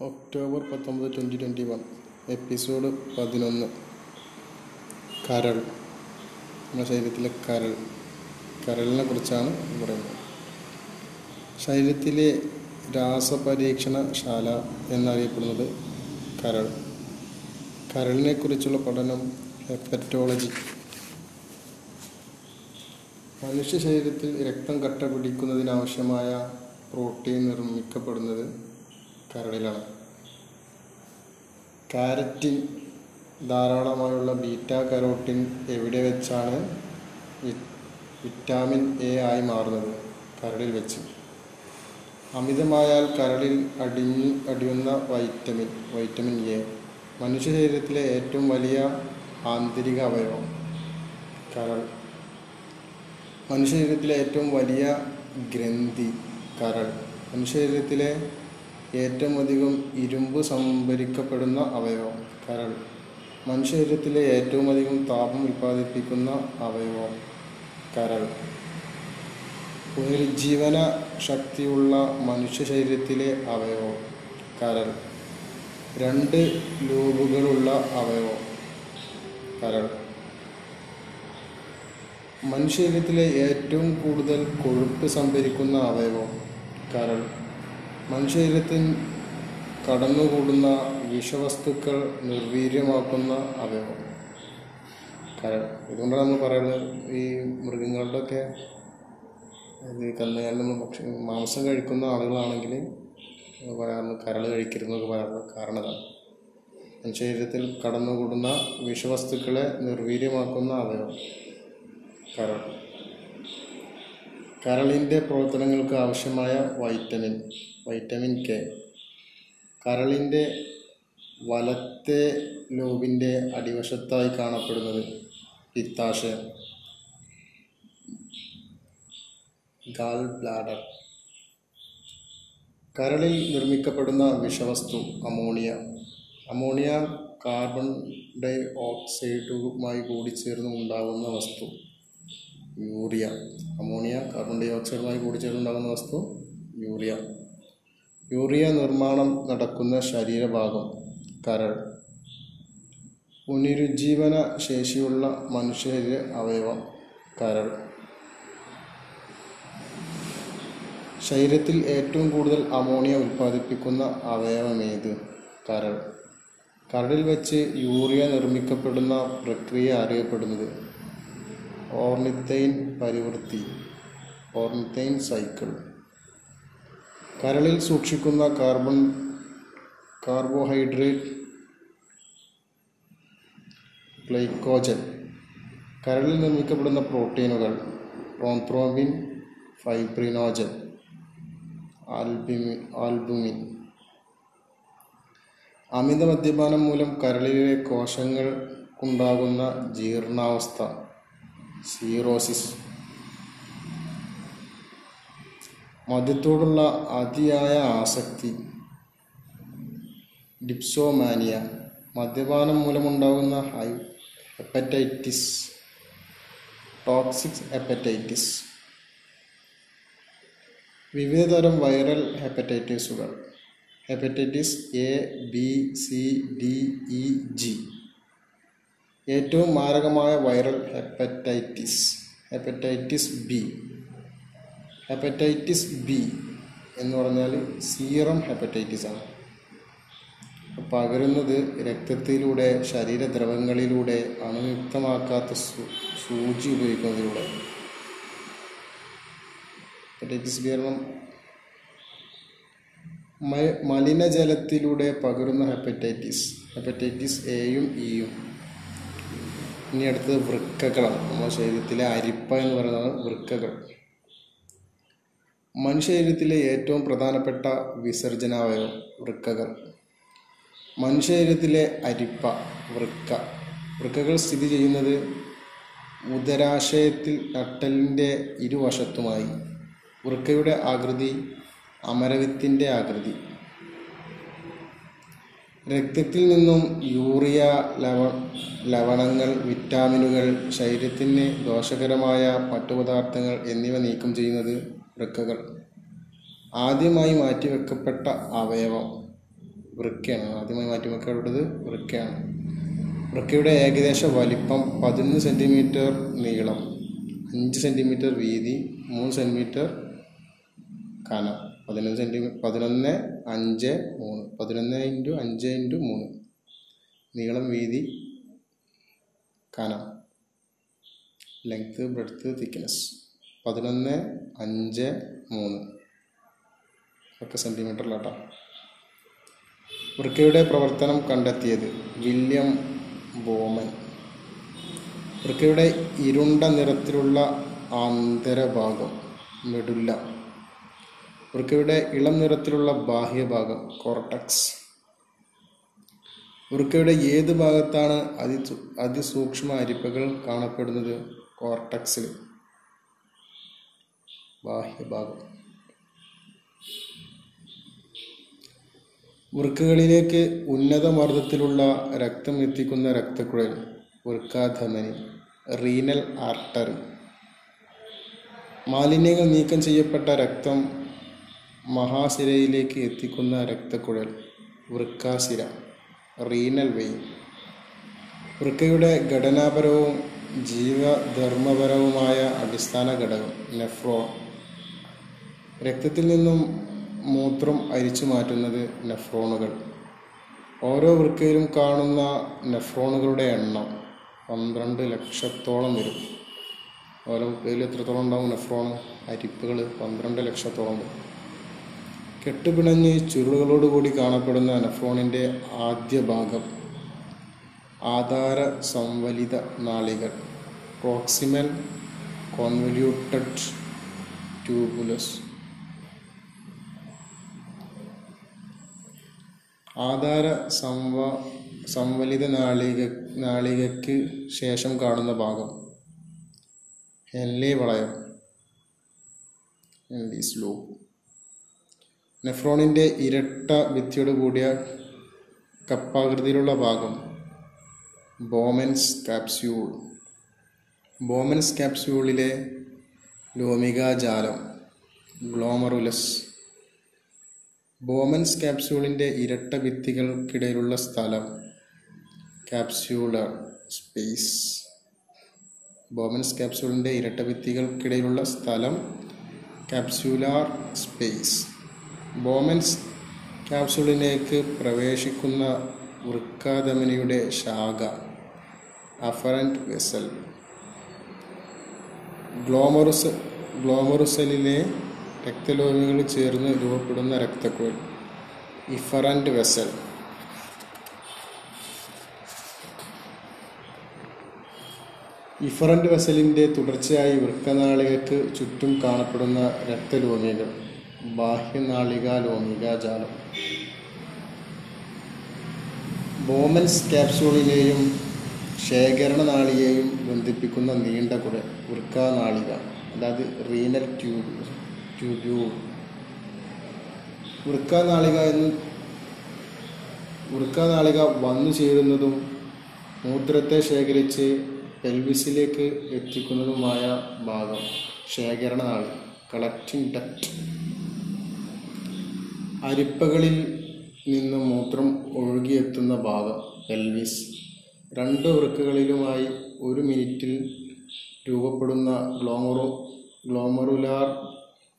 October പത്തൊമ്പത് twenty twenty one episode പതിനൊന്ന്. കരൾ. നമ്മുടെ ശരീരത്തിലെ കരൾ. കരളിനെ കുറിച്ചാണ് പറയുന്നത്. ശരീരത്തിലെ രാസപരീക്ഷണശാല എന്നറിയപ്പെടുന്നത് കരൾ. കരളിനെ കുറിച്ചുള്ള പഠനം ഹെപ്പറ്റോളജി മനുഷ്യ ശരീരത്തിൽ രക്തം കട്ട പിടിക്കുന്നതിനാവശ്യമായ പ്രോട്ടീൻ നിർമ്മിക്കപ്പെടുന്നത് കരളിലാണ്. കാരറ്റിൻ ധാരാളമായുള്ള ബീറ്റ കരോട്ടിൻ എവിടെ വെച്ചാണ് വിറ്റാമിൻ എ ആയി മാറുന്നത്? കരളിൽ വെച്ച്. അമിതമായാൽ കരളിൽ അടിഞ്ഞ് അടിയുന്ന വൈറ്റമിൻ വൈറ്റമിൻ എ. മനുഷ്യ ശരീരത്തിലെ ഏറ്റവും വലിയ ആന്തരിക അവയവം. കരൾ. മനുഷ്യ ശരീരത്തിലെ ഏറ്റവും വലിയ ഗ്രന്ഥി കരൾ. മനുഷ്യ ശരീരത്തിലെ ഏറ്റവും അധികം ഇരുമ്പ് സംഭരിക്കപ്പെടുന്ന അവയവം കരൾ. മനുഷ്യ ശരീരത്തിലെ ഏറ്റവും അധികം താപം ഉൽപ്പാദിപ്പിക്കുന്ന അവയവം കരൾ. പുനരുജ്ജീവന ശക്തിയുള്ള മനുഷ്യ ശരീരത്തിലെ അവയവം കരൾ. രണ്ട് ലോബുകളുള്ള അവയവം കരൾ. മനുഷ്യരീരത്തിലെ ഏറ്റവും കൂടുതൽ കൊഴുപ്പ് സംഭരിക്കുന്ന അവയവം കരൾ. മനുഷ്യരീരത്തിൽ കടന്നുകൂടുന്ന വിഷവസ്തുക്കൾ നിർവീര്യമാക്കുന്ന അവയവം. കരൾ ഇതുകൊണ്ടാണ് നമ്മൾ പറയുന്നത് ഈ മൃഗങ്ങളുടെ ഒക്കെ ഇത് കന്നുകാലിൽ ഭക്ഷ മാംസം കഴിക്കുന്ന ആളുകളാണെങ്കിൽ പറയാറുണ്ട് കരൾ കഴിക്കരുതെന്നൊക്കെ പറയാറുണ്ട് കാരണം അതാണ് മനുഷ്യ ശരീരത്തിൽ കടന്നുകൂടുന്ന വിഷവസ്തുക്കളെ നിർവീര്യമാക്കുന്ന അവയവം കരൾ. കരളിന്റെ പ്രവർത്തനങ്ങൾക്ക് ആവശ്യമായ വൈറ്റമിൻ വൈറ്റമിൻ കെ. കരളിന്റെ വലത്തെ ലോബിന്റെ അടിവശത്തായി കാണപ്പെടുന്നത് പിത്താശയം. Gall bladder. കരളിൽ നിർമ്മിക്കപ്പെടുന്ന വിഷവസ്തു അമോണിയ. അമോണിയ കാർബൺ ഡൈ ഓക്സൈഡുമായി കൂടിച്ചേർന്ന് ഉണ്ടാകുന്ന വസ്തു. യൂറിയ അമോണിയ കാർബൺ ഡൈ ഓക്സൈഡുമായി കൂടിച്ചേർന്നുണ്ടാകുന്ന വസ്തു യൂറിയ. യൂറിയ നിർമ്മാണം നടക്കുന്ന ശരീരഭാഗം കരൾ. പുനരുജ്ജീവന ശേഷിയുള്ള മനുഷ്യരിലെ അവയവം കരൾ. ശരീരത്തിൽ ഏറ്റവും കൂടുതൽ അമോണിയ ഉൽപ്പാദിപ്പിക്കുന്ന അവയവമേത് കരൾ. കരളിൽ വെച്ച് യൂറിയ നിർമ്മിക്കപ്പെടുന്ന പ്രക്രിയ അറിയപ്പെടുന്നത് ഓർണിത്തൈൻ പരിവൃത്തി ഓർണിത്തൈൻ സൈക്കിൾ. കരളിൽ സൂക്ഷിക്കുന്ന കാർബൺ കാർബോഹൈഡ്രേറ്റ് ഗ്ലൈക്കോജൻ. കരളിൽ നിർമ്മിക്കപ്പെടുന്ന പ്രോട്ടീനുകൾ പ്രോൺത്രോബിൻ ഫൈബ്രിനോജൻ ആൽബിമി ആൽബുമിൻ. അമിത മദ്യപാനം മൂലം കരളിലെ കോശങ്ങൾക്കുണ്ടാകുന്ന ജീർണാവസ്ഥ. സീറോസിസ് മദ്യത്തോടുള്ള അതിയായ ആസക്തി ഡിപ്സോമാനിയ മദ്യപാനം മൂലമുണ്ടാകുന്ന ഹൈ ഹെപ്പറ്റൈറ്റിസ് ടോക്സിക് ഹെപ്പറ്റൈറ്റിസ് വിവിധതരം viral ഹെപ്പറ്റൈറ്റിസുകൾ hepatitis A B C D E G ഏറ്റവും മാരകമായ viral hepatitis hepatitis B hepatitis B എന്ന് പറഞ്ഞാൽ സീറം ഹെപ്പറ്റൈറ്റിസ് ആണ്. പകരുന്നത് രക്തത്തിലൂടെ ശരീരദ്രവങ്ങളിലൂടെ അണുയുക്തമാക്കാത്ത സൂചി ഉപയോഗിക്കുന്നതിലൂടെ. ഹെപ്പറ്റൈറ്റിസ് ബി കാരണം മലിനജലത്തിലൂടെ പകരുന്ന ഹെപ്പറ്റൈറ്റിസ് ഹെപ്പറ്റൈറ്റിസ് എയും ഇയും ഇനി അടുത്തത് വൃക്കകളാണ് നമ്മുടെ ശരീരത്തിലെ അരിപ്പ എന്ന് പറയുന്നത് വൃക്കകൾ. മനുഷ്യ ശരീരത്തിലെ ഏറ്റവും പ്രധാനപ്പെട്ട വിസർജനാവയവം വൃക്കകൾ. മനുഷ്യ ശരീരത്തിലെ അരിപ്പ വൃക്ക. വൃക്കകൾ സ്ഥിതി ചെയ്യുന്നത് ഉദരാശയത്തിൽ നട്ടലിന്റെ ഇരുവശത്തുമായി. വൃക്കയുടെ ആകൃതി അമരവിത്തിന്റെ ആകൃതി. രക്തത്തിൽ നിന്നും യൂറിയ ലവ ലവണങ്ങൾ വിറ്റാമിനുകൾ ശരീരത്തിന് ദോഷകരമായ മറ്റു പദാർത്ഥങ്ങൾ എന്നിവ നീക്കം ചെയ്യുന്നത് വൃക്കകൾ. ആദ്യമായി മാറ്റിവെക്കപ്പെട്ട അവയവം വൃക്കയാണ്. ആദ്യമായി മാറ്റിവെക്കപ്പെട്ടത് വൃക്കയാണ്. വൃക്കയുടെ ഏകദേശ വലിപ്പം പതിനൊന്ന് സെന്റിമീറ്റർ നീളം അഞ്ച് സെന്റിമീറ്റർ വീതി മൂന്ന് സെന്റിമീറ്റർ കനം. പതിനൊന്ന് സെന്റിമീ പതിനൊന്ന് അഞ്ച് മൂന്ന്. പതിനൊന്ന് ഇന്റു അഞ്ച് ഇന്റു മൂന്ന്. നീളം വീതി കനം. ലെങ്ത്ത് ബ്രെഡ്ത്ത് തിക്നെസ് പതിനൊന്ന് അഞ്ച് മൂന്ന്. ഒക്കെ സെന്റിമീറ്ററിലാട്ടോ വൃക്കയുടെ പ്രവർത്തനം കണ്ടെത്തിയത് വില്യം ബോമൻ. വൃക്കയുടെ ഇരുണ്ട നിറത്തിലുള്ള ആന്തരഭാഗം മെഡുല്ല വൃക്കയുടെ ഇളം നിറത്തിലുള്ള ബാഹ്യഭാഗം കോർട്ടക്സ് വൃക്കയുടെ ഏത് ഭാഗത്താണ് അതി അതിസൂക്ഷ്മ അരിപ്പകൾ കാണപ്പെടുന്നത്? കോർട്ടക്സിൽ ബാഹ്യഭാഗം വൃക്കകളിലേക്ക് ഉന്നത മർദ്ദത്തിലുള്ള രക്തം എത്തിക്കുന്ന രക്തക്കുഴൽ വൃക്കാധമനി റീനൽ ആർട്ടറി മാലിന്യങ്ങൾ നീക്കം ചെയ്യപ്പെട്ട രക്തം മഹാസിരയിലേക്ക് എത്തിക്കുന്ന രക്തക്കുഴൽ വൃക്കാസിര റീനൽ വെയിൻ. വൃക്കയുടെ ഘടനാപരവും ജീവധർമ്മപരവുമായ അടിസ്ഥാന ഘടകം നെഫ്രോൺ. രക്തത്തിൽ നിന്നും മൂത്രം അരിച്ചു മാറ്റുന്നത് നെഫ്രോണുകൾ. ഓരോ വൃക്കയിലും കാണുന്ന നെഫ്രോണുകളുടെ എണ്ണം പന്ത്രണ്ട് ലക്ഷത്തോളം വരും. ഓരോ വൃക്കയിൽ എത്രത്തോളം ഉണ്ടാവും നെഫ്രോൺ? അരിപ്പുകൾ പന്ത്രണ്ട് ലക്ഷത്തോളം വരും. കെട്ടുപിണഞ്ഞ് ചുരുളുകളോടുകൂടി കാണപ്പെടുന്ന അനഫോണിന്റെ ആദ്യ ഭാഗം. ആധാര സംവലിത നാളികൾ പ്രോക്സിമൽ കോൺവല്യൂട്ടഡ് ട്യൂബുലസ്. ആധാര സംവ സംവലിത നാളിക നാളികയ്ക്ക് ശേഷം കാണുന്ന ഭാഗം. ഹെൻലി വളയം. എൽ ഹെൻലി സ്ലോ. നെഫ്രോണിന്റെ ഇരട്ട ഭിത്തിയോട് കൂടിയ കപ്പാകൃതിയിലുള്ള ഭാഗം ബോമൻസ് കാപ്സ്യൂൾ ബോമൻസ് കാപ്സ്യൂളിലെ ലോമികാജാലം ഗ്ലോമറുലസ്. ബോമൻസ് കാപ്സ്യൂളിന്റെ ഇരട്ട ഭിത്തികൾക്കിടയിലുള്ള സ്ഥലം കാപ്സ്യൂളർ സ്പേസ്. ബോമൻസ് കാപ്സ്യൂളിന്റെ ഇരട്ട ഭിത്തികൾക്കിടയിലുള്ള സ്ഥലം കാപ്സ്യൂലാർ സ്പേസ്. ബോമൻസ് ക്യാപ്സൂളിലേക്ക് പ്രവേശിക്കുന്ന വൃക്കാധമനിയുടെ ശാഖ അഫറന്റ് വെസൽ. ഗ്ലോമറുസ് ഗ്ലോമറുസലിലെ രക്തലോഹികൾ ചേർന്ന് രൂപപ്പെടുന്ന രക്തക്കുഴൽ ഇഫറന്റ് വെസൽ. ഇഫറന്റ് വെസലിന്റെ തുടർച്ചയായി വൃക്കനാളികൾക്ക് ചുറ്റും കാണപ്പെടുന്ന രക്തലോമികൾ ബാഹ്യനാളികാലോമികാജാലം ബോമൻസ് ക്യാപ്സ്യൂളിനെയും ശേഖരണ നാളിയെയും ബന്ധിപ്പിക്കുന്ന നീണ്ട കുട വൃക്കാനാളിക അതായത് റീനൽ ട്യൂബ് ട്യൂബ്യൂൾ. വൃക്കാനാളിക എന്ന് വൃക്കാനാളിക വന്നു ചേരുന്നതും മൂത്രത്തെ ശേഖരിച്ച് പെൽവിസിലേക്ക് എത്തിക്കുന്നതുമായ ഭാഗം ശേഖരണ നാളി കളക്റ്റിംഗ് ഡക്റ്റ് അരിപ്പകളിൽ നിന്ന് മൂത്രം ഒഴുകിയെത്തുന്ന ഭാഗം എൽവിസ്. രണ്ട് വൃക്കകളിലുമായി ഒരു മിനിറ്റിൽ രൂപപ്പെടുന്ന ഗ്ലോമറു ഗ്ലോമറുലാർ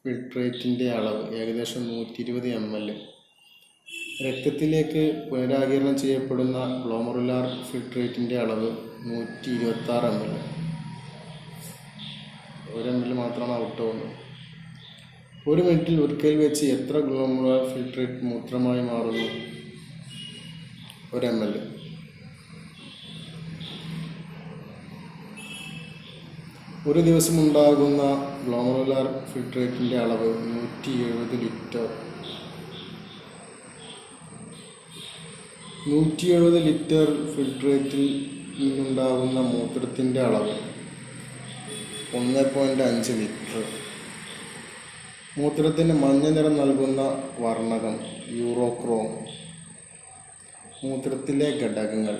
ഫിൽട്രേറ്റിന്റെ അളവ് ഏകദേശം നൂറ്റി ഇരുപത് എം എൽ. രക്തത്തിലേക്ക് പുനരാകിരണം ചെയ്യപ്പെടുന്ന ഗ്ലോമറുലാർ ഫിൽട്രേറ്റിന്റെ അളവ് നൂറ്റി ഇരുപത്താറ് എം എൽ. ഒരു എം എൽ മാത്രമാണ് ഔട്ട് ആവുന്നത് ഒരു മിനിറ്റിൽ ഒരിക്കൽ വെച്ച് എത്ര ഗ്ലോമുലാർ ഫിൽട്രേറ്റ് മൂത്രമായി മാറുന്നു? ഒരു എം എൽ ഒരു ദിവസം ഉണ്ടാകുന്ന ഗ്ലോമറുലാർ ഫിൽട്രേറ്റിന്റെ അളവ് നൂറ്റി എഴുപത് ലിറ്റർ. നൂറ്റി എഴുപത് ലിറ്റർ ഫിൽട്രേറ്റിൽ നിന്നുണ്ടാകുന്ന മൂത്രത്തിന്റെ അളവ് ഒന്ന് പോയിന്റ് അഞ്ച് ലിറ്റർ. മൂത്രത്തിന് മഞ്ഞ നിറം നൽകുന്ന വർണകം യൂറോക്രോം. മൂത്രത്തിലെ ഘടകങ്ങൾ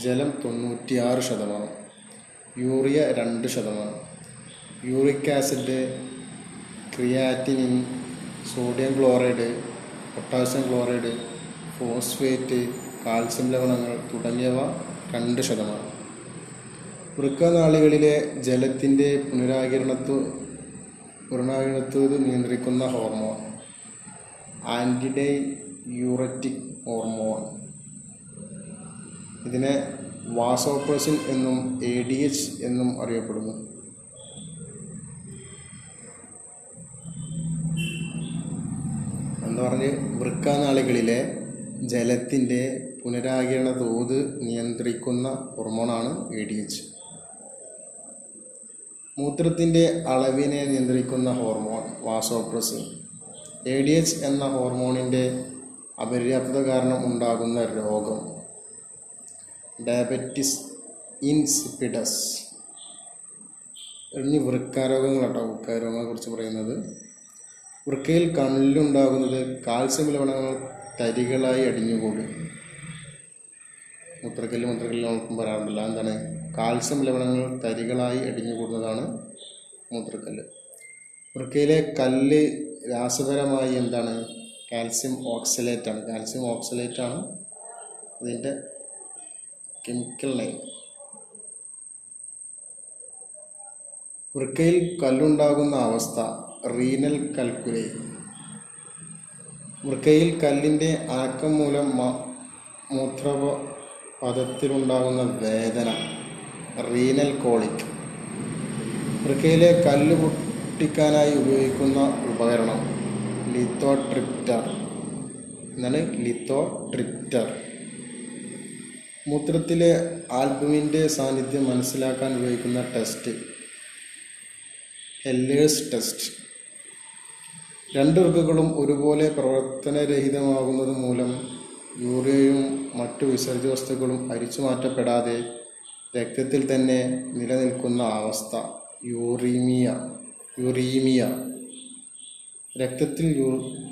ജലം തൊണ്ണൂറ്റിയാറ് ശതമാനം യൂറിയ രണ്ട് ശതമാനം. Uric acid creatinine sodium chloride potassium chloride phosphate calcium ലവണങ്ങൾ തുടങ്ങിയവ രണ്ട് ശതമാനം. വൃക്കനാളികളിലെ ജലത്തിന്റെ പുനരാകിരണത്വ പുനരാകിരണത്വ നിയന്ത്രിക്കുന്ന ഹോർമോൺ. Antidiuretic hormone. ഇതിനെ വാസോപ്രസിൻ എന്നും എ ഡി എച്ച് എന്നും അറിയപ്പെടുന്നു. എന്ന് പറഞ്ഞ്? വൃക്കനാളികളിലെ ജലത്തിന്റെ പുനരാകിരണ തോത് നിയന്ത്രിക്കുന്ന ഹോർമോണാണ് എ ഡി എച്ച് മൂത്രത്തിന്റെ അളവിനെ നിയന്ത്രിക്കുന്ന hormone vasopressin A D H എന്ന ഹോർമോണിന്റെ അപര്യാപ്തത കാരണം ഉണ്ടാകുന്ന രോഗം. ഡയബറ്റിസ് ഇൻസിപ്പിഡസ് ഇനി വൃക്കാരോഗങ്ങളാട്ടോ വൃക്കാരോഗങ്ങളെ കുറിച്ച് പറയുന്നത്. വൃക്കയിൽ കണ്ണിലുണ്ടാകുന്നത് കാൽസ്യം ലവണങ്ങൾ തരികളായി അടിഞ്ഞുകൂടി. മൂത്രക്കല്ല് മൂത്രക്കല്ല് നോക്കും പറയാറുണ്ടല്ലോ. എന്താണ് കാൽസ്യം ലവണങ്ങൾ തരികളായി അടിഞ്ഞു കൂടുന്നതാണ് മൂത്രക്കല്ല്. വൃക്കയിലെ കല്ല് രാസപരമായി എന്താണ്? കാൽസ്യം ഓക്സലേറ്റ് ആണ് കാൽസ്യം ഓക്സലേറ്റ് ആണ് ഇതിന്റെ കെമിക്കൽ നെയിം. വൃക്കയിൽ കല്ലുണ്ടാകുന്ന അവസ്ഥ റീനൽ കൽക്കുലേ വൃക്കയിൽ കല്ലിന്റെ അനക്കം മൂലം മൂത്ര പദത്തിലുണ്ടാകുന്ന വേദന റീനൽ കോളിക് വൃക്കയിലെ കല്ല് പൊട്ടിക്കാനായി ഉപയോഗിക്കുന്ന ഉപകരണം ലിത്തോ ട്രിപ്റ്റർ എന്നാണ് ലിത്തോ ട്രിപ്റ്റർ മൂത്രത്തിലെ ആൽബുമിന്റെ സാന്നിധ്യം മനസ്സിലാക്കാൻ ഉപയോഗിക്കുന്ന ടെസ്റ്റ് ഹെല്ലേഴ്സ് ടെസ്റ്റ് രണ്ട് വൃക്കകളും ഒരുപോലെ പ്രവർത്തനരഹിതമാകുന്നത് മൂലം യൂറിയയും മറ്റു വിസർജ്യ വസ്തുക്കളും അരിച്ചു മാറ്റപ്പെടാതെ രക്തത്തിൽ തന്നെ നിലനിൽക്കുന്ന അവസ്ഥ. Uremia uremia. രക്തത്തിൽ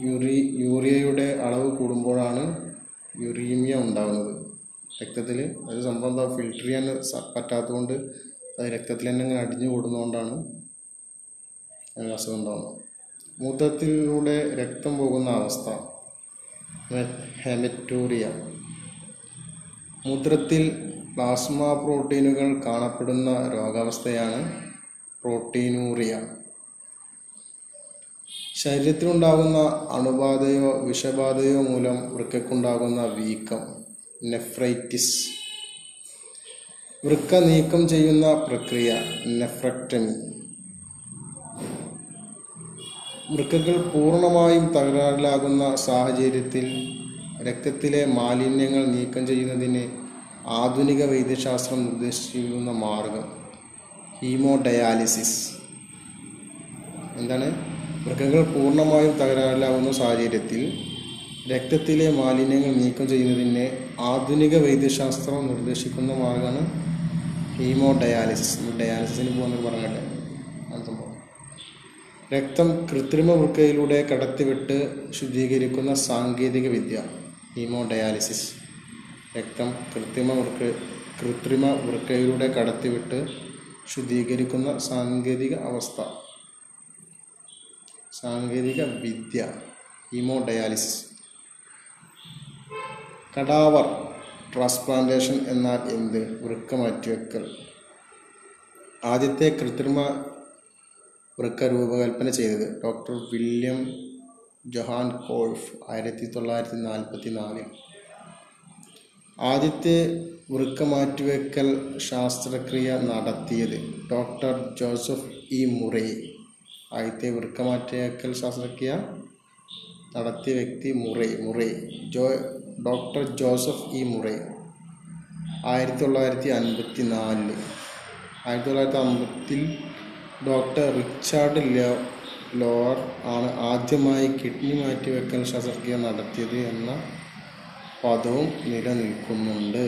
യൂറി യൂറിയയുടെ അളവ് കൂടുമ്പോഴാണ് യുറീമിയ ഉണ്ടാകുന്നത്. രക്തത്തിൽ അത് സംഭവം എന്താ? ഫിൽട്ടർ ചെയ്യാൻ പറ്റാത്തതുകൊണ്ട് അത് രക്തത്തിൽ തന്നെ ഇങ്ങനെ അടിഞ്ഞു കൂടുന്നതുകൊണ്ടാണ് അസുഖം ഉണ്ടാകുന്നത്. മൂത്രത്തിലൂടെ രക്തം പോകുന്ന അവസ്ഥ. ഹെമറ്റൂറിയ. മൂത്രത്തിൽ പ്ലാസ്മ പ്രോട്ടീനുകൾ കാണപ്പെടുന്ന രോഗാവസ്ഥയാണ് പ്രോട്ടീനൂറിയ. ശരീരത്തിലുണ്ടാകുന്ന അണുബാധയോ വിഷബാധയോ മൂലം വൃക്കക്കുണ്ടാകുന്ന വീക്കം നെഫ്രൈറ്റിസ്. വൃക്ക നീക്കം ചെയ്യുന്ന പ്രക്രിയ നെഫ്രക്ടമി. വൃക്കകൾ പൂർണമായും തകരാറിലാകുന്ന സാഹചര്യത്തിൽ രക്തത്തിലെ മാലിന്യങ്ങൾ നീക്കം ചെയ്യുന്നതിന് ആധുനിക വൈദ്യശാസ്ത്രം നിർദ്ദേശിക്കുന്ന മാർഗം ഹീമോഡയാലിസിസ്. എന്താണ്? മൃഗങ്ങൾ പൂർണമായും തകരാറിലാകുന്ന സാഹചര്യത്തിൽ രക്തത്തിലെ മാലിന്യങ്ങൾ നീക്കം ചെയ്യുന്നതിന് ആധുനിക വൈദ്യശാസ്ത്രം നിർദ്ദേശിക്കുന്ന മാർഗമാണ് ഹീമോഡയാലിസിസ്. ഡയാലിസിസിന് പോകുന്നത് സംഭവം രക്തം കൃത്രിമ വൃക്കയിലൂടെ കടത്തിവിട്ട് ശുദ്ധീകരിക്കുന്ന സാങ്കേതിക വിദ്യ ഹീമോഡയാലിസിസ്. രക്തം കൃത്രിമ വൃക്ക കൃത്രിമ വൃക്കയിലൂടെ കടത്തിവിട്ട് ശുദ്ധീകരിക്കുന്ന സാങ്കേതിക അവസ്ഥ. സാങ്കേതിക വിദ്യ ഹീമോഡയാലിസിസ്. കടാവർ ട്രാൻസ്പ്ലാന്റേഷൻ എന്നാൽ എന്ത്? വൃക്ക മാറ്റിവെക്കൽ. ആദ്യത്തെ കൃത്രിമ വൃക്ക രൂപകൽപ്പന ചെയ്തത് ഡോക്ടർ വില്യം ജൊഹാൻ കോൾഫ് ആയിരത്തി തൊള്ളായിരത്തി നാൽപ്പത്തി നാലിൽ ആദ്യത്തെ വൃക്ക മാറ്റിവെക്കൽ ശാസ്ത്രക്രിയ നടത്തിയത് ഡോക്ടർ ജോസഫ് ഇ മുറേ. ആദ്യത്തെ വൃക്ക മാറ്റിവെക്കൽ ശാസ്ത്രക്രിയ നടത്തിയ വ്യക്തി Murray Murray. Joe doctor Joseph E Murray. ആയിരത്തി തൊള്ളായിരത്തി അൻപത്തി നാലിൽ ആയിരത്തി തൊള്ളായിരത്തി അമ്പത്തിൽ ഡോക്ടർ റിച്ചാർഡ് ലോർ ആണ് ആദ്യമായി കിഡ്നി മാറ്റിവെക്കൽ ശസ്ത്രക്രിയ നടത്തിയത് എന്ന പദവും നിലനിൽക്കുന്നുണ്ട്.